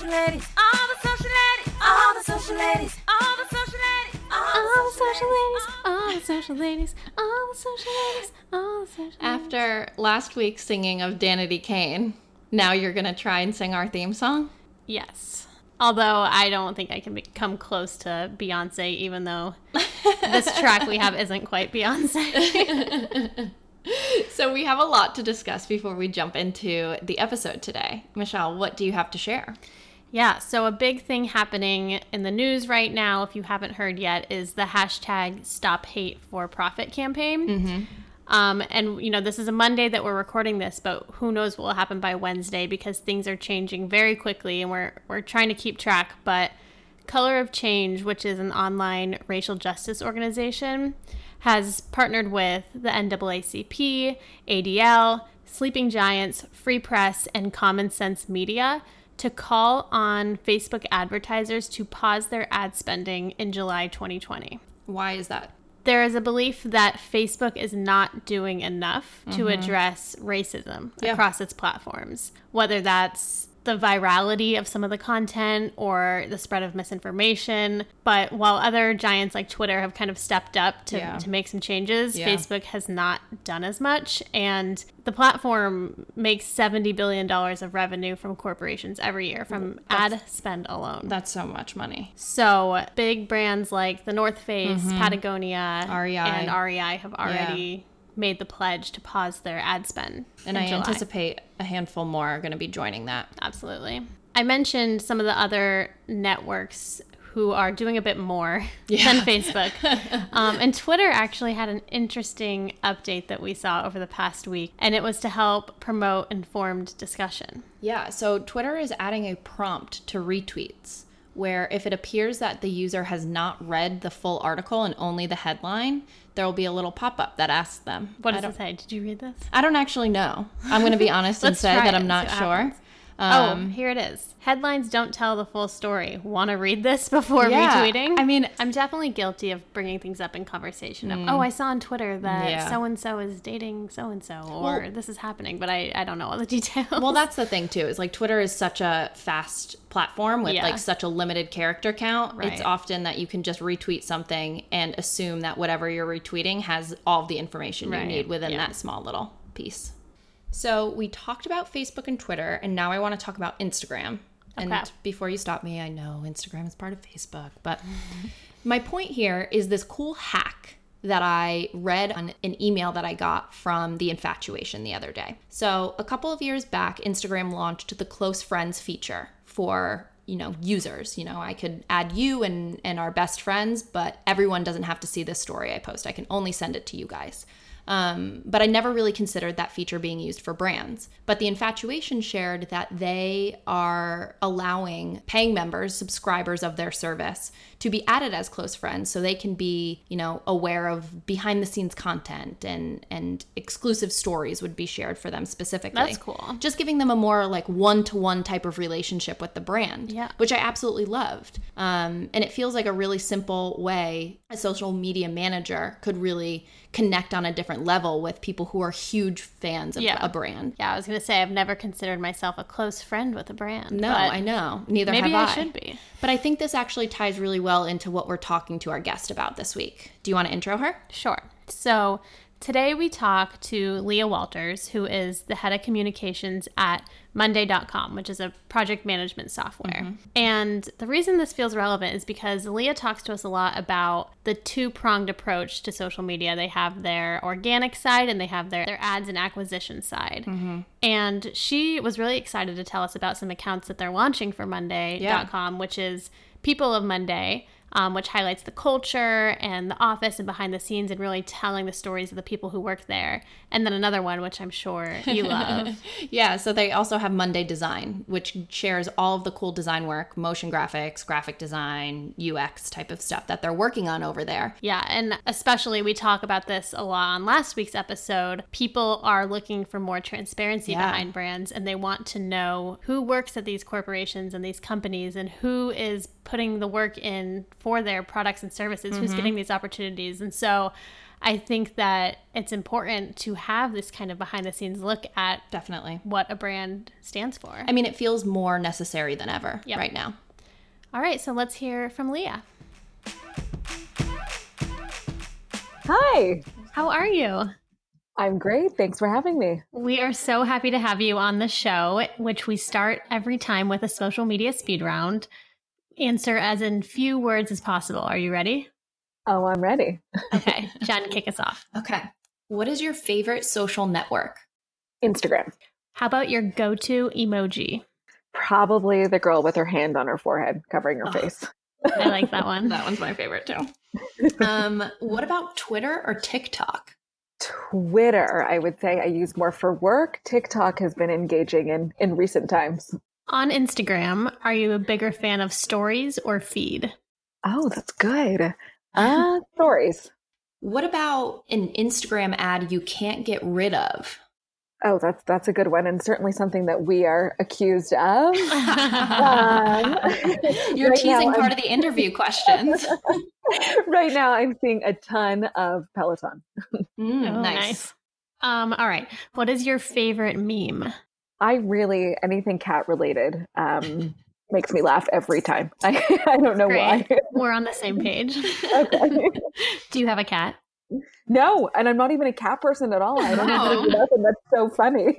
social ladies, all the social ladies, all the social ladies, all the social ladies, all the social ladies, all the social ladies, all the social ladies, all the social ladies. After last week's singing of Danity Kane, now you're gonna try and sing our theme song? Yes. Although I don't think I can be- come close to Beyonce, even though this track we have isn't quite Beyonce. so we have a lot to discuss before we jump into the episode today. Michelle, what do you have to share? Yeah, so a big thing happening in the news right now, if you haven't heard yet, is the hashtag Stop Hate for Profit campaign. Mm-hmm. Um, and you know, this is a Monday that we're recording this, but who knows what will happen by Wednesday because things are changing very quickly, and we're we're trying to keep track. But Color of Change, which is an online racial justice organization, has partnered with the NAACP, ADL, Sleeping Giants, Free Press, and Common Sense Media to call on Facebook advertisers to pause their ad spending in July 2020. Why is that? There is a belief that Facebook is not doing enough to mm-hmm. address racism Yeah. across its platforms, whether that's the virality of some of the content or the spread of misinformation. But while other giants like Twitter have kind of stepped up to, Yeah. to make some changes, Yeah. Facebook has not done as much. And the platform makes $70 billion of revenue from corporations every year from ad spend alone. That's so much money. So big brands like the North Face, mm-hmm. Patagonia, REI. and REI have already made the pledge to pause their ad spend. And I July. anticipate a handful more are going to be joining that. absolutely. I mentioned some of the other networks who are doing a bit more Yeah. than Facebook. um, and Twitter actually had an interesting update that we saw over the past week, and it was to help promote informed discussion. Yeah, so Twitter is adding a prompt to retweets where if it appears that the user has not read the full article and only the headline, there will be a little pop up that asks them. What I does it say? Did you read this? I don't actually know. I'm going to be honest and say that I'm not sure. happens. Um, oh, here it is. Headlines don't tell the full story. Want to read this before Yeah, retweeting? I mean- I'm definitely guilty of bringing things up in conversation. Of, oh, I saw on Twitter that so and so is dating so and so, or Well- this is happening, but I, I don't know all the details. well, that's the thing too. Is like Twitter is such a fast platform with Yeah. like such a limited character count. It's often that you can just retweet something and assume that whatever you're retweeting has all the information you need within Yeah. that small little piece. So we talked about Facebook and Twitter, and now I want to talk about Instagram. Oh, and before you stop me, I know Instagram is part of Facebook, but my point here is this cool hack that I read on an email that I got from the infatuation the other day. So, a couple of years back, Instagram launched the close friends feature for you know users you know i could add you and and our best friends but everyone doesn't have to see this story i post i can only send it to you guys um, but I never really considered that feature being used for brands. But the Infatuation shared that they are allowing paying members, subscribers of their service, to be added as close friends so they can be, you know, aware of behind the scenes content and and exclusive stories would be shared for them specifically. That's cool. Just giving them a more like one to one type of relationship with the brand, Yeah. which I absolutely loved. Um, and it feels like a really simple way a social media manager could really connect on a different level with people who are huge fans of Yeah. a brand. yeah, I was gonna say I've never considered myself a close friend with a brand. No, I know. Neither Maybe have I I. should be. But I think this actually ties really well into what we're talking to our guest about this week. Do you want to intro her? Sure. So today we talk to Leah Walters, who is the head of communications at Monday.com, which is a project management software. Mm-hmm. And the reason this feels relevant is because Leah talks to us a lot about the two pronged approach to social media. They have their organic side and they have their, their ads and acquisition side. Mm-hmm. And she was really excited to tell us about some accounts that they're launching for Monday.com, which is People of Monday um, which highlights the culture and the office and behind the scenes and really telling the stories of the people who work there. And then another one, which I'm sure you love. Yeah, so they also have Monday Design, which shares all of the cool design work, motion graphics, graphic design, UX type of stuff that they're working on over there. yeah, and especially we talk about this a lot on last week's episode. People are looking for more transparency Yeah. behind brands and they want to know who works at these corporations and these companies and who is putting the work in for their products and services, who's mm-hmm. getting these opportunities. And so I think that it's important to have this kind of behind the scenes look at Definitely. what a brand stands for. I mean, it feels more necessary than ever Yep. right now. All right, so let's hear from Leah. Hi, How are you? I'm great. Thanks for having me. We are so happy to have you on the show, which we start every time with a social media speed round. Answer as in few words as possible. Are you ready? Oh, I'm ready. Okay, Jen, kick us off. Okay. What is your favorite social network? Instagram. How about your go to emoji? Probably the girl with her hand on her forehead covering her Oh. face. I like that one. That one's my favorite too. um, what about Twitter or TikTok? Twitter, I would say I use more for work. TikTok has been engaging in in recent times. On Instagram, are you a bigger fan of stories or feed? Oh, that's good. Uh, stories. What about an Instagram ad you can't get rid of? Oh, that's that's a good one, and certainly something that we are accused of. Um, You're right teasing part I'm- of the interview questions. right now, I'm seeing a ton of Peloton. Mm, Oh, nice. nice. Um, all right. What is your favorite meme? I really anything cat related um, makes me laugh every time. I, I don't know why. We're on the same page. okay. Do you have a cat? No, and I'm not even a cat person at all. I don't No. know nothing. That's so funny.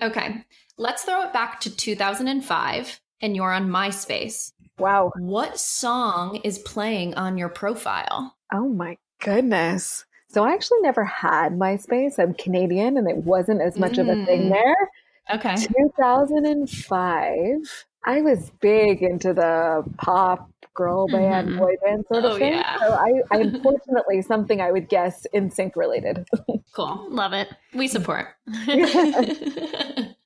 Okay. Let's throw it back to 2005 and you're on MySpace. Wow. What song is playing on your profile? Oh my goodness. So I actually never had MySpace. I'm Canadian, and it wasn't as much of a thing Mm. there. Okay. 2005. I was big into the pop girl band, Mhm. boy band sort of Oh, thing. yeah. So I, I unfortunately something I would guess NSYNC related. Cool. Love it. We support.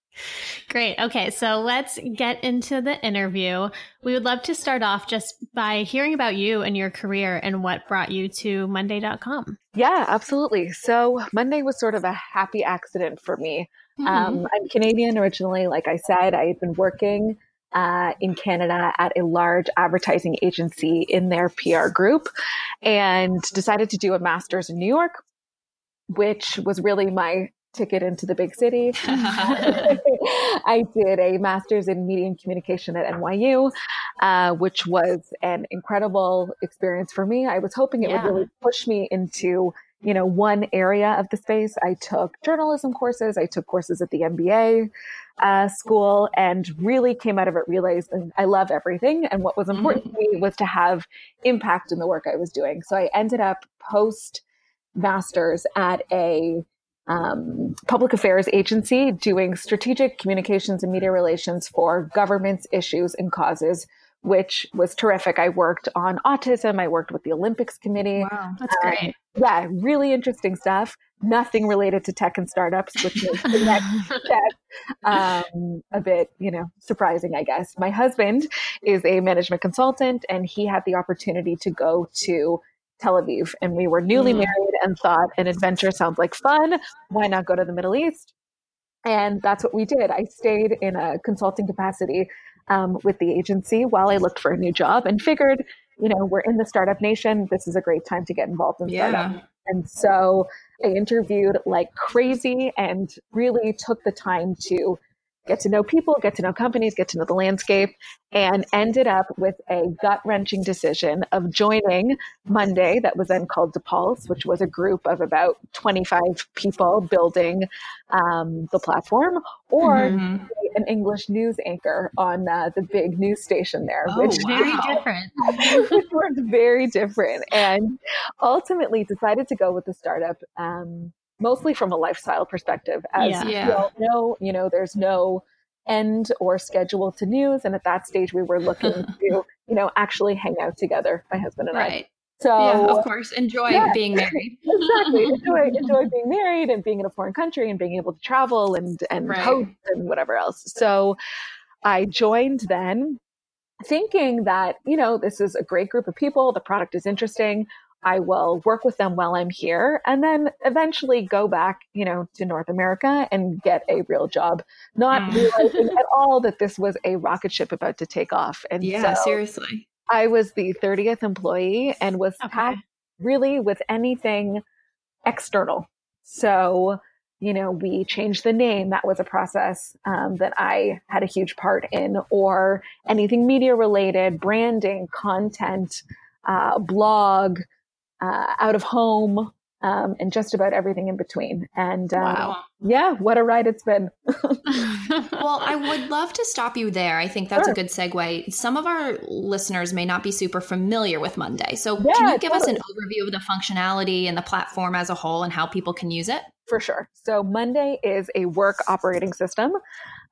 Great. Okay, so let's get into the interview. We would love to start off just by hearing about you and your career and what brought you to Monday.com. Yeah, absolutely. So Monday was sort of a happy accident for me. Mm-hmm. Um, I'm Canadian originally. Like I said, I had been working uh, in Canada at a large advertising agency in their PR group and decided to do a master's in New York, which was really my ticket into the big city. I did a master's in media and communication at NYU, uh, which was an incredible experience for me. I was hoping it Yeah. would really push me into, you know, one area of the space. I took journalism courses. I took courses at the MBA uh, school and really came out of it realizing I love everything. And what was important to me was to have impact in the work I was doing. So I ended up post masters at a um, public affairs agency doing strategic communications and media relations for governments, issues, and causes, which was terrific. I worked on autism. I worked with the Olympics Committee. wow. That's great. Yeah, really interesting stuff. Nothing related to tech and startups, which is the next step um, a bit, you know, surprising, I guess. My husband is a management consultant, and he had the opportunity to go to Tel Aviv, and we were newly Mm. married and thought an adventure sounds like fun. Why not go to the Middle East? And that's what we did. I stayed in a consulting capacity um, with the agency while I looked for a new job and figured, you know, we're in the startup nation. This is a great time to get involved in. Yeah. And so I interviewed like crazy and really took the time to get to know people, get to know companies, get to know the landscape, and ended up with a gut wrenching decision of joining Monday, that was then called daPulse, which was a group of about 25 people building um, the platform, or Mhm. an English news anchor on uh, the big news station there, Oh, which Very Wow. different. which worked very different and ultimately decided to go with the startup um, mostly from a lifestyle perspective as Yeah. we Yeah. all know you know there's no end or schedule to news and at that stage we were looking to you know actually hang out together my husband and i so yeah, of course. Enjoy yeah. being married. exactly enjoy enjoy being married and being in a foreign country and being able to travel and and Right. host and whatever else so i joined then thinking that you know this is a great group of people the product is interesting i will work with them while i'm here and then eventually go back you know to north america and get a real job not Mm. realizing at all that this was a rocket ship about to take off and Yeah, so seriously. I was the 30th employee and was Okay. tasked really with anything external. So, you know, we changed the name. That was a process um, that I had a huge part in, or anything media related, branding, content, uh, blog, uh, out of home, um, and just about everything in between. And uh, Wow. yeah, what a ride it's been. Well, I would love to stop you there. I think that's a good segue. Some of our listeners may not be super familiar with Monday. So, can you give us an overview of the functionality and the platform as a whole and how people can use it? For sure. So Monday is a work operating system,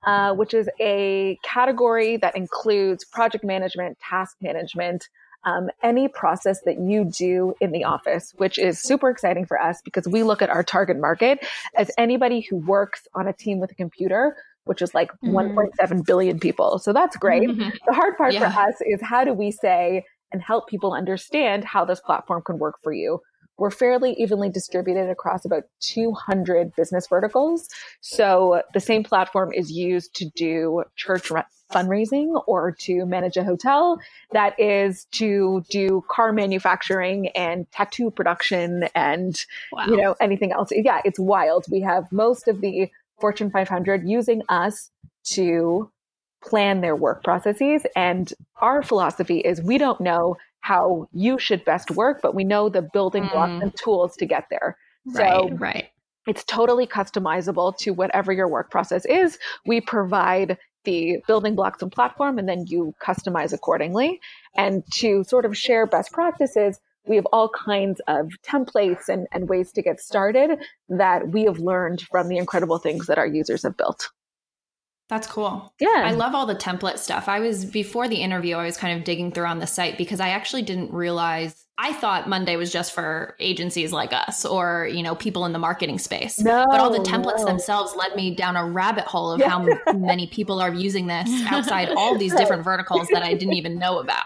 uh, which is a category that includes project management, task management, um, any process that you do in the office, which is super exciting for us because we look at our target market as anybody who works on a team with a computer, which is like Mhm. 1.7 billion people. So that's great. The hard part Yeah. for us is how do we say and help people understand how this platform can work for you? We're fairly evenly distributed across about 200 business verticals. So the same platform is used to do church fundraising or to manage a hotel. That is to do car manufacturing and tattoo production and wow. you know anything else yeah it's wild we have most of the fortune 500 using us to plan their work processes and our philosophy is we don't know how you should best work but we know the building blocks Mm. and tools to get there so right, right. it's totally customizable to whatever your work process is. We provide the building blocks and platform, and then you customize accordingly. And to sort of share best practices, we have all kinds of templates and, and ways to get started that we have learned from the incredible things that our users have built. That's cool. Yeah. I love all the template stuff. I was before the interview, I was kind of digging through on the site because I actually didn't realize I thought Monday was just for agencies like us or, you know, people in the marketing space. No, but all the templates no. themselves led me down a rabbit hole of Yeah. how many people are using this outside all these different verticals that I didn't even know about.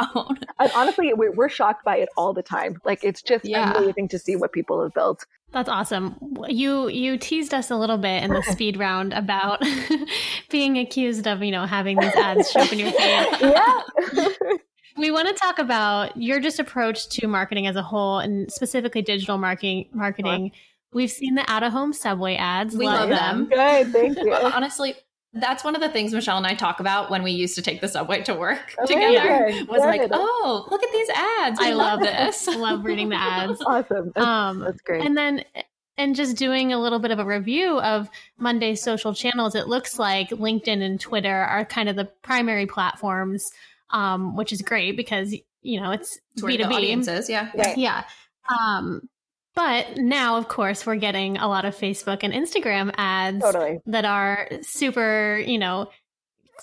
And honestly, we- we're shocked by it all the time. Like it's just Yeah. amazing to see what people have built. That's awesome. You you teased us a little bit in the speed round about being accused of, you know, having these ads show up in your feed. Yeah. We want to talk about your just approach to marketing as a whole and specifically digital marketing marketing. We've seen the out of home subway ads. We love love them. Good. Thank you. Honestly, that's one of the things Michelle and I talk about when we used to take the subway to work Amazing. together. Was like, oh, look at these ads. I love this. this. love reading the ads. Awesome. That's, Um that's great. and then and just doing a little bit of a review of Monday's social channels, it looks like LinkedIn and Twitter are kind of the primary platforms, um, which is great because you know it's It's B two B audience yeah. Right. Yeah. Um, but now, of course, we're getting a lot of Facebook and Instagram ads Totally. that are super, you know,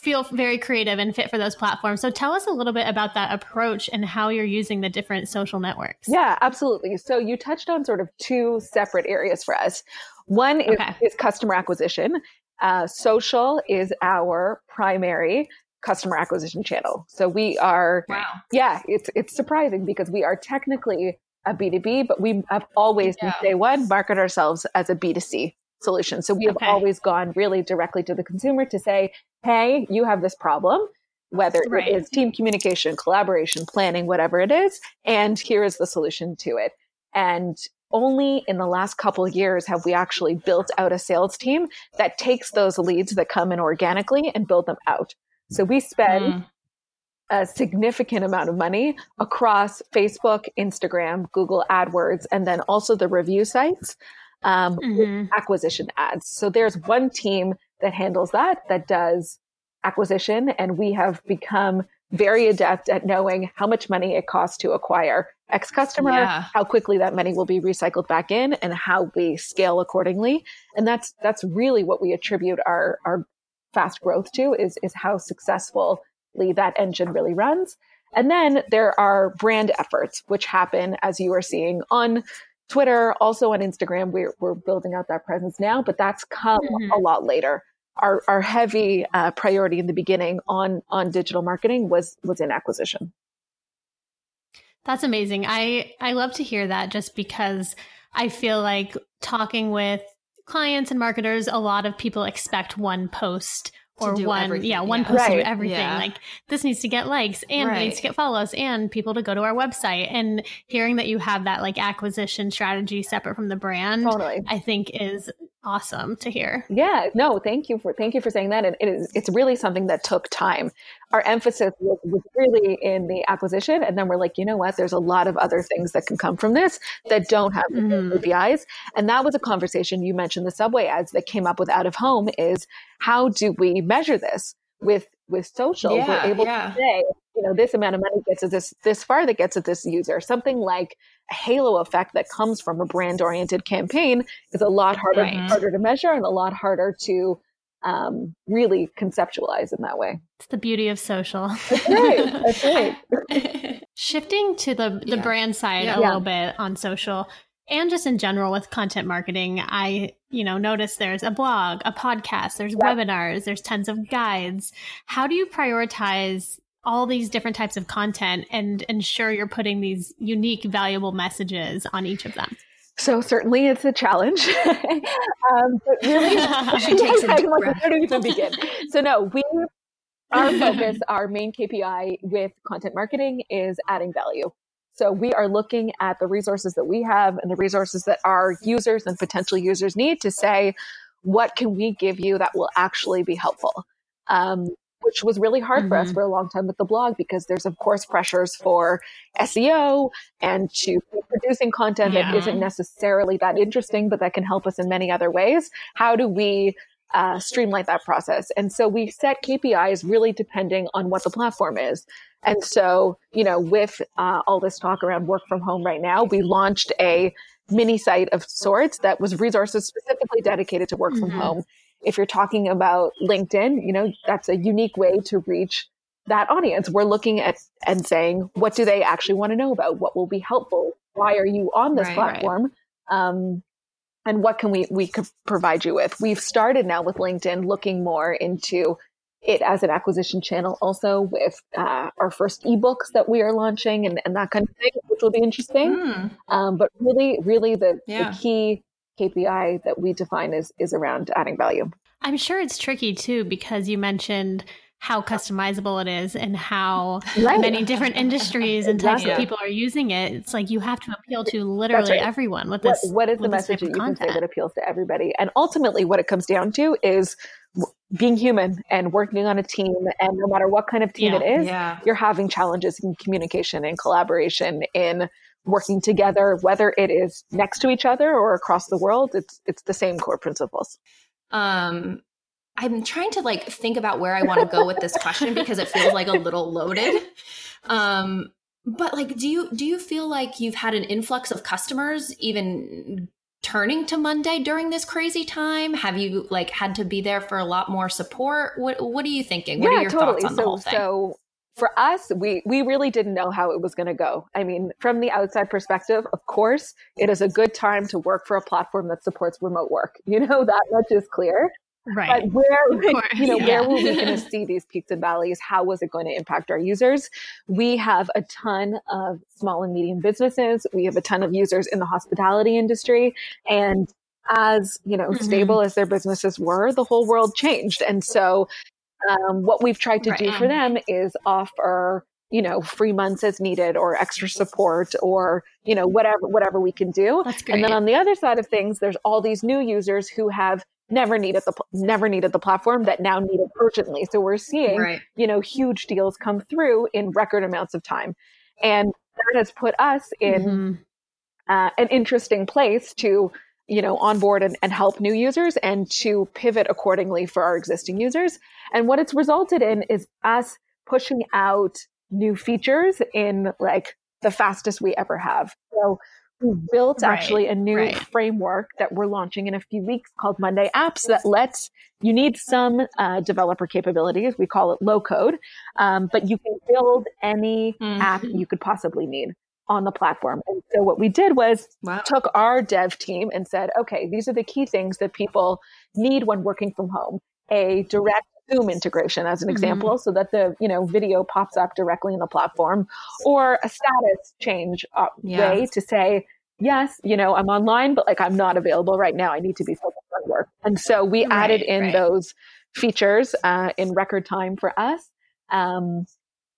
feel very creative and fit for those platforms. So tell us a little bit about that approach and how you're using the different social networks. Yeah, absolutely. So you touched on sort of two separate areas for us. One is, Okay. is customer acquisition. Uh, social is our primary customer acquisition channel. So we are, Wow. yeah, it's it's surprising because we are technically a B2B, but we have always Yeah. day one market ourselves as a B2C solution. So we have Okay. always gone really directly to the consumer to say, hey, you have this problem, whether Right. it is team communication, collaboration, planning, whatever it is, and here is the solution to it. And only in the last couple of years have we actually built out a sales team that takes those leads that come in organically and build them out. So we spend Mm. A significant amount of money across Facebook, Instagram, Google AdWords, and then also the review sites, um, Mhm. acquisition ads. So there's one team that handles that, that does acquisition, and we have become very adept at knowing how much money it costs to acquire X customer, Yeah. how quickly that money will be recycled back in, and how we scale accordingly. And that's that's really what we attribute our our fast growth to is is how successfully that engine really runs. And then there are brand efforts, which happen as you are seeing on Twitter, also on Instagram. We're, we're building out that presence now, but that's come Mhm. a lot later. Our, our heavy uh, priority in the beginning on, on digital marketing was, was in acquisition. That's amazing. I I love to hear that just because I feel like talking with clients and marketers, a lot of people expect one post or do one everything, yeah one yeah. post to do Right. everything Yeah. like this needs to get likes and it needs to get follows and people to go to our website and hearing that you have that like acquisition strategy separate from the brand Totally. i think is awesome to hear Yeah, no, thank you for thank you for saying that. And it is it's really something that took time. Our emphasis was, was really in the acquisition, and then we're like, you know what? There's a lot of other things that can come from this that don't have Mhm. KPIs. And that was a conversation you mentioned the subway ads that came up with out of home is how do we measure this with with social? Yeah, we're able yeah. to say, you know, this amount of money gets at this this far that gets at this user. Something like a halo effect that comes from a brand oriented campaign is a lot harder Right. harder to measure and a lot harder to um, really conceptualize in that way. it's the beauty of social That's right. That's right. shifting to the the Yeah. brand side Yeah. a little bit on social and just in general with content marketing i you know notice there's a blog a podcast there's Yeah. webinars there's tons of guides how do you prioritize all these different types of content and ensure you're putting these unique valuable messages on each of them So certainly it's a challenge. um, but really, She takes a I deep don't even begin. So no, we our focus, our main KPI with content marketing is adding value. So we are looking at the resources that we have and the resources that our users and potential users need to say, what can we give you that will actually be helpful? Um, which was really hard for us Mhm. for a long time with the blog because there's of course pressures for SEO and to producing content that Yeah. isn't necessarily that interesting, but that can help us in many other ways. How do we uh, streamline that process? And so we set KPIs really depending on what the platform is. And so, you know, with uh, all this talk around work from home right now, we launched a mini site of sorts that was resources specifically dedicated to work from Mhm. home. If you're talking about LinkedIn, you know, that's a unique way to reach that audience. We're looking at and saying, what do they actually want to know about? What will be helpful? Why are you on this Right, right. platform? Um, and what can we we could provide you with? We've started now with LinkedIn looking more into it as an acquisition channel, also with uh, our first ebooks that we are launching and, and that kind of thing, which will be interesting. Hmm. Um, but really, really, the, Yeah. the key KPI that we define is is around adding value. i'm sure it's tricky too because you mentioned how customizable it is and how Right. many different industries and types of people are using it it's like you have to appeal to literally right. everyone with What, this what is the message that of you can say content. that appeals to everybody? And ultimately, what it comes down to is being human and working on a team. And no matter what kind of team Yeah. it is, Yeah. you're having challenges in communication and collaboration in working together, whether it is next to each other or across the world. It's it's the same core principles. Um, I'm trying to like think about where I want to go with this question because it feels like a little loaded. Um, but like, do you do you feel like you've had an influx of customers even turning to Monday during this crazy time? Have you like had to be there for a lot more support? What What are you thinking? What are your thoughts on so, the whole thing? So for us, we we really didn't know how it was going to go. I mean, from the outside perspective, of course, it is a good time to work for a platform that supports remote work. You know that much is clear. right But where, you know, yeah. where were we going to see these peaks and valleys? How was it going to impact our users? We have a ton of small and medium businesses. We have a ton of users in the hospitality industry. And as, you know, Mhm. stable as their businesses were, the whole world changed. And so, um, what we've tried to do for them is offer, you know, free months as needed or extra support or, you know, whatever, whatever we can do. And then on the other side of things, there's all these new users who have never needed the never needed the platform that now need it urgently. So we're seeing, right. you know, huge deals come through in record amounts of time, and that has put us in Mhm. uh, an interesting place to, you know, onboard and, and help new users and to pivot accordingly for our existing users. And what it's resulted in is us pushing out new features in like the fastest we ever have. So we built Right, actually a new right. framework that we're launching in a few weeks called Monday Apps that lets you need some uh, developer capabilities. We call it low code, um, but you can build any app Mhm. you could possibly need on the platform. And so what we did was Wow. took our dev team and said, okay, these are the key things that people need when working from home. A direct Zoom integration as an Mhm. example, so that the you know video pops up directly in the platform, or a status change uh, Yeah. way to say, yes, you know, I'm online, but like I'm not available right now. I need to be focused on work. And so we Right, added in right. those features uh, in record time for us. Um,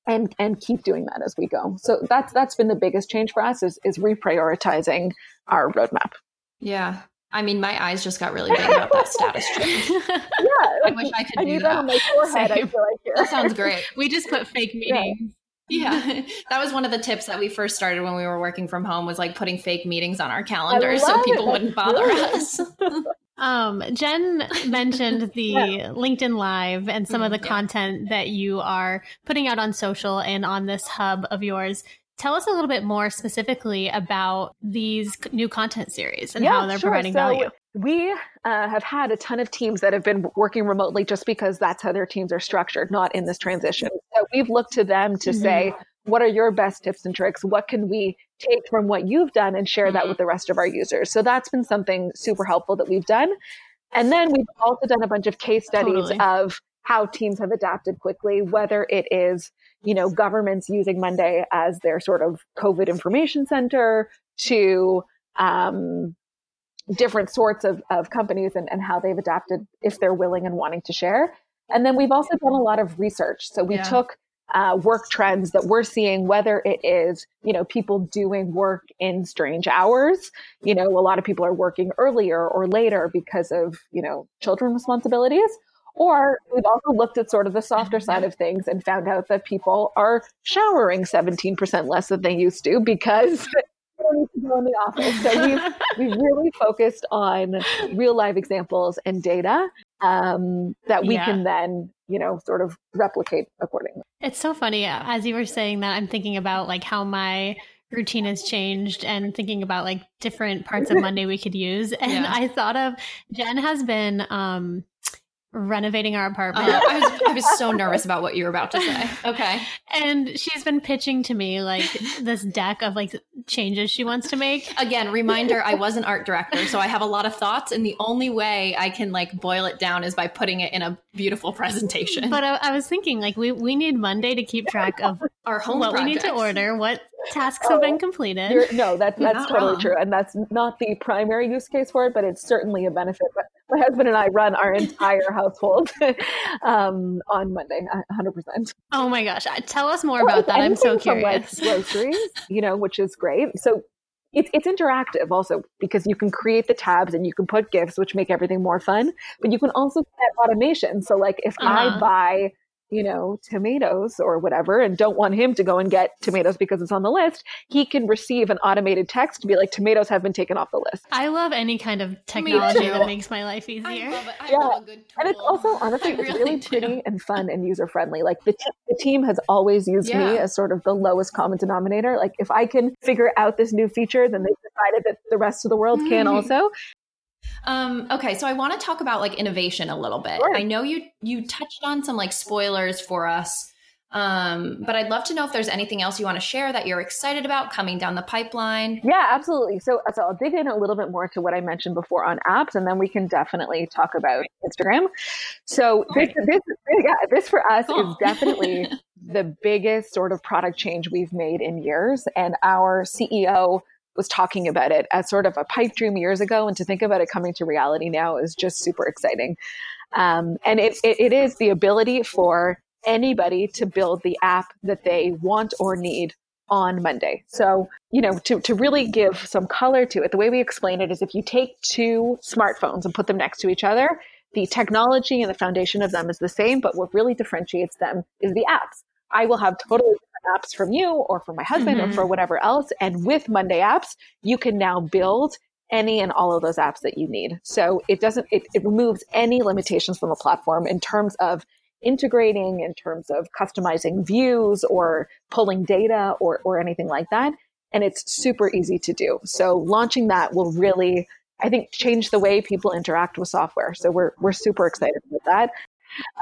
and and keep doing that as we go. So that's that's been the biggest change for us is is reprioritizing our roadmap. Yeah. I mean, my eyes just got really big about that status change. Yeah, I wish I could I do that. that. on my forehead. I feel like here. That sounds great. We just put fake meetings. Yeah. That was one of the tips that we first started when we were working from home was like putting fake meetings on our calendars so love it. people wouldn't bother us. Um, Jen mentioned the Yeah. LinkedIn Live and some of the Mm, yeah. content that you are putting out on social and on this hub of yours. Tell us a little bit more specifically about these new content series and how they're sure. providing So value. We uh, have had a ton of teams that have been working remotely just because that's how their teams are structured, not in this transition. So we've looked to them to Mhm. say, what are your best tips and tricks? What can we take from what you've done and share that Mhm. with the rest of our users? So that's been something super helpful that we've done. And then we've also done a bunch of case studies Totally. of how teams have adapted quickly, whether it is, you know, governments using Monday as their sort of COVID information center to um, different sorts of, of companies and, and how they've adapted if they're willing and wanting to share. And then we've also done a lot of research. So we Yeah. took uh, work trends that we're seeing, whether it is, you know, people doing work in strange hours. You know, a lot of people are working earlier or later because of, you know, children responsibilities. Or we've also looked at sort of the softer side of things and found out that people are showering 17% less than they used to because don't need to go in the office. So we've, we've really focused on real life examples and data um, that we Yeah. can then, you know, sort of replicate accordingly. It's so funny. As you were saying that, I'm thinking about like how my routine has changed and thinking about like different parts of Monday we could use. And Yeah. I thought of Jen has been um, renovating our apartment. Uh, I, was, I was so nervous about what you were about to say. Okay. and she's been pitching to me like this deck of like changes she wants to make. Again, reminder I was an art director, so I have a lot of thoughts, and the only way I can like boil it down is by putting it in a beautiful presentation. But I, I was thinking like we, we need Monday to keep track of Our home what we need to order, what tasks have been completed. No, that's that's totally wrong. true, and that's not the primary use case for it, but it's certainly a benefit. But my husband and I run our entire household um, on Monday, hundred percent. Oh my gosh. Tell us more about that. I'm so curious. From like groceries, you know, which is great. So it's it's interactive also because you can create the tabs and you can put gifts, which make everything more fun. But you can also set automation. So like if I Uh-huh. buy you know, tomatoes or whatever, and don't want him to go and get tomatoes because it's on the list, he can receive an automated text to be like, tomatoes have been taken off the list. I love any kind of technology that makes my life I easier. love it. I Yeah. love a good tool. And it's also honestly, I it's really really do. pretty and fun and user friendly. Like the, te- the team has always used me as sort of the lowest common denominator. Like if I can figure out this new feature, then they've decided that the rest of the world can Mhm. also. Um, okay, so I want to talk about like innovation a little bit. Sure. I know you you touched on some like spoilers for us, um, but I'd love to know if there's anything else you want to share that you're excited about coming down the pipeline. Yeah, absolutely. So, so I'll dig in a little bit more to what I mentioned before on apps, and then we can definitely talk about Instagram. So this, this, yeah, this for us is definitely the biggest sort of product change we've made in years, and our CEO was talking about it as sort of a pipe dream years ago, and to think about it coming to reality now is just super exciting. Um, and it, it, it is the ability for anybody to build the app that they want or need on Monday. So, you know, to, to really give some color to it, the way we explain it is if you take two smartphones and put them next to each other, the technology and the foundation of them is the same, but what really differentiates them is the apps. I will have totally apps from you or from my husband Mhm. or for whatever else. And with Monday apps, you can now build any and all of those apps that you need. So it doesn't, it, it removes any limitations from the platform in terms of integrating, in terms of customizing views or pulling data or, or anything like that. And it's super easy to do. So launching that will really, I think, change the way people interact with software. So we're, we're super excited about that.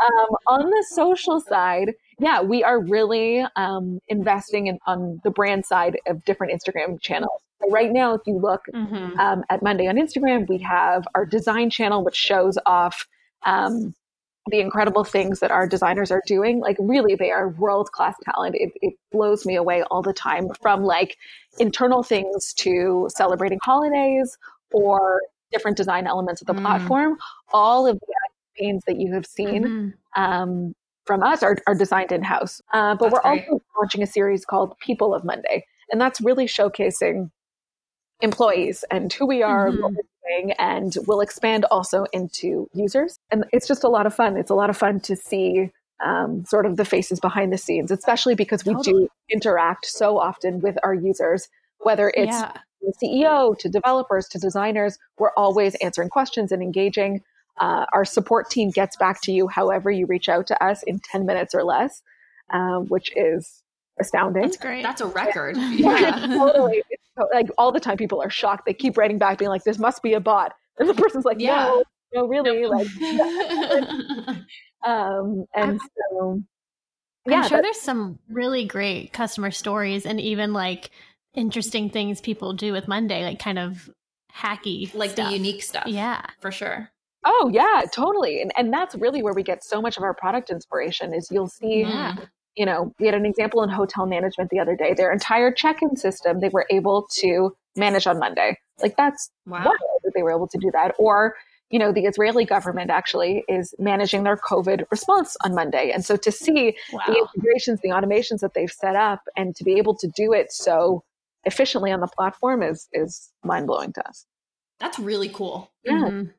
Um, on the social side, yeah, we are really um, investing in on the brand side of different Instagram channels. So right now, if you look Mhm. um, at Monday on Instagram, we have our design channel, which shows off um, the incredible things that our designers are doing. Like, really, they are world class talent. It, it blows me away all the time from like internal things to celebrating holidays or different design elements of the Mm. platform. All of the campaigns that you have seen Mhm. um, from us are, are designed in house. Uh, but That's we're great. also launching a series called People of Monday. And that's really showcasing employees and who we are, what Mhm. we're doing, and we'll expand also into users. And it's just a lot of fun. It's a lot of fun to see um, sort of the faces behind the scenes, especially because we do interact so often with our users, whether it's yeah. the CEO to developers to designers, we're always answering questions and engaging. Uh, our support team gets back to you however you reach out to us in 10 minutes or less, um, which is astounding. That's great. That's a record. Yeah, Yeah. totally. It's like all the time people are shocked. They keep writing back being like, this must be a bot. And the person's like, Yeah. no, no, really. Like, um, and so, yeah, I'm sure there's some really great customer stories and even like interesting things people do with Monday, like kind of hacky, like stuff. the unique stuff. Yeah. For sure. Oh yeah, totally. And and that's really where we get so much of our product inspiration is you'll see, Yeah. you know, we had an example in hotel management the other day. Their entire check-in system they were able to manage on Monday. Like that's Wow. that they were able to do that. Or, you know, the Israeli government actually is managing their COVID response on Monday. And so to see Wow. the integrations, the automations that they've set up and to be able to do it so efficiently on the platform is is mind blowing to us. That's really cool. Yeah. Mhm.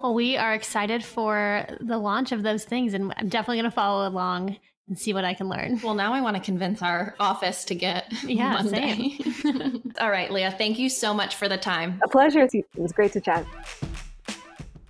Well, we are excited for the launch of those things, and I'm definitely going to follow along and see what I can learn. Well, now I want to convince our office to get Yeah, Monday. All right, Leah, thank you so much for the time. A pleasure. It was great to chat.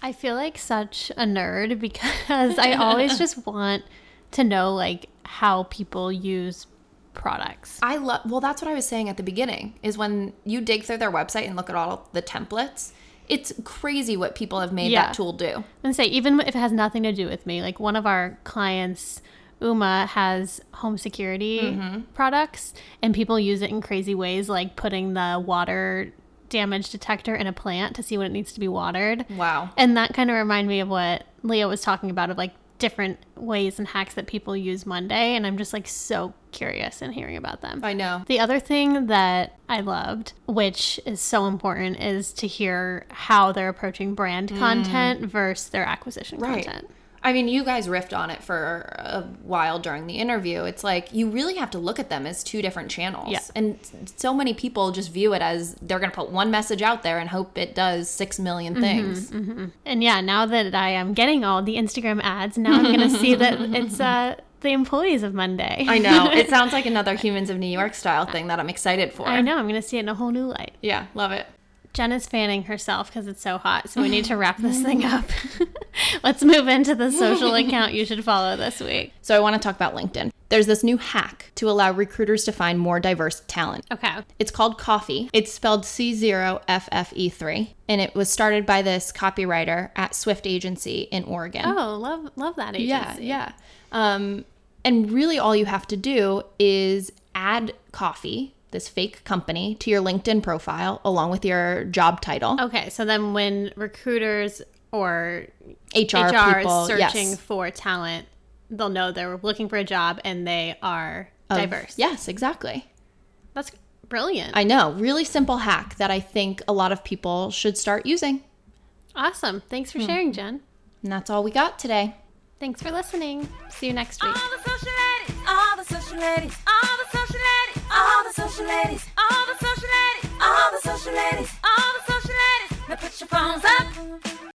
I feel like such a nerd because I always just want to know like how people use products. I love well that's what I was saying at the beginning is when you dig through their website and look at all the templates, it's crazy what people have made Yeah. that tool do. And say even if it has nothing to do with me, like one of our clients, Ooma, has home security mm-hmm. products, and people use it in crazy ways, like putting the water damage detector in a plant to see when it needs to be watered. Wow. And that kind of reminded me of what Leah was talking about of like different ways and hacks that people use Monday. And I'm just like so curious in hearing about them. I know. The other thing that I loved, which is so important, is to hear how they're approaching brand content versus their acquisition Mm. Right. content. I mean, you guys riffed on it for a while during the interview. It's like you really have to look at them as two different channels. Yeah. And so many people just view it as they're going to put one message out there and hope it does 6 million Mm-hmm, things. And yeah, now that I am getting all the Instagram ads, now I'm going to see that it's uh, the employees of Monday. I know. It sounds like another Humans of New York style thing that I'm excited for. I know. I'm going to see it in a whole new light. Yeah, love it. Jen is fanning herself because it's so hot, so we need to wrap this thing up. Let's move into the social account you should follow this week. So I want to talk about LinkedIn. There's this new hack to allow recruiters to find more diverse talent. Okay. It's called Coffee. It's spelled C0FFE3, E and it was started by this copywriter at Swift Agency in Oregon. Oh, love love that agency. Yeah, yeah. Um, and really, all you have to do is add Coffee, this fake company, to your LinkedIn profile along with your job title. Okay, so then when recruiters or HR, HR people, is searching yes. for talent, they'll know they're looking for a job and they are Of- diverse. Yes, exactly. That's brilliant. I know. Really simple hack that I think a lot of people should start using. awesome. Thanks for Hmm. sharing, Jen. And that's all we got today. Thanks for listening. See you next week. All the social ladies. All the social ladies. All the social ladies. All the social ladies. Now put your phones up.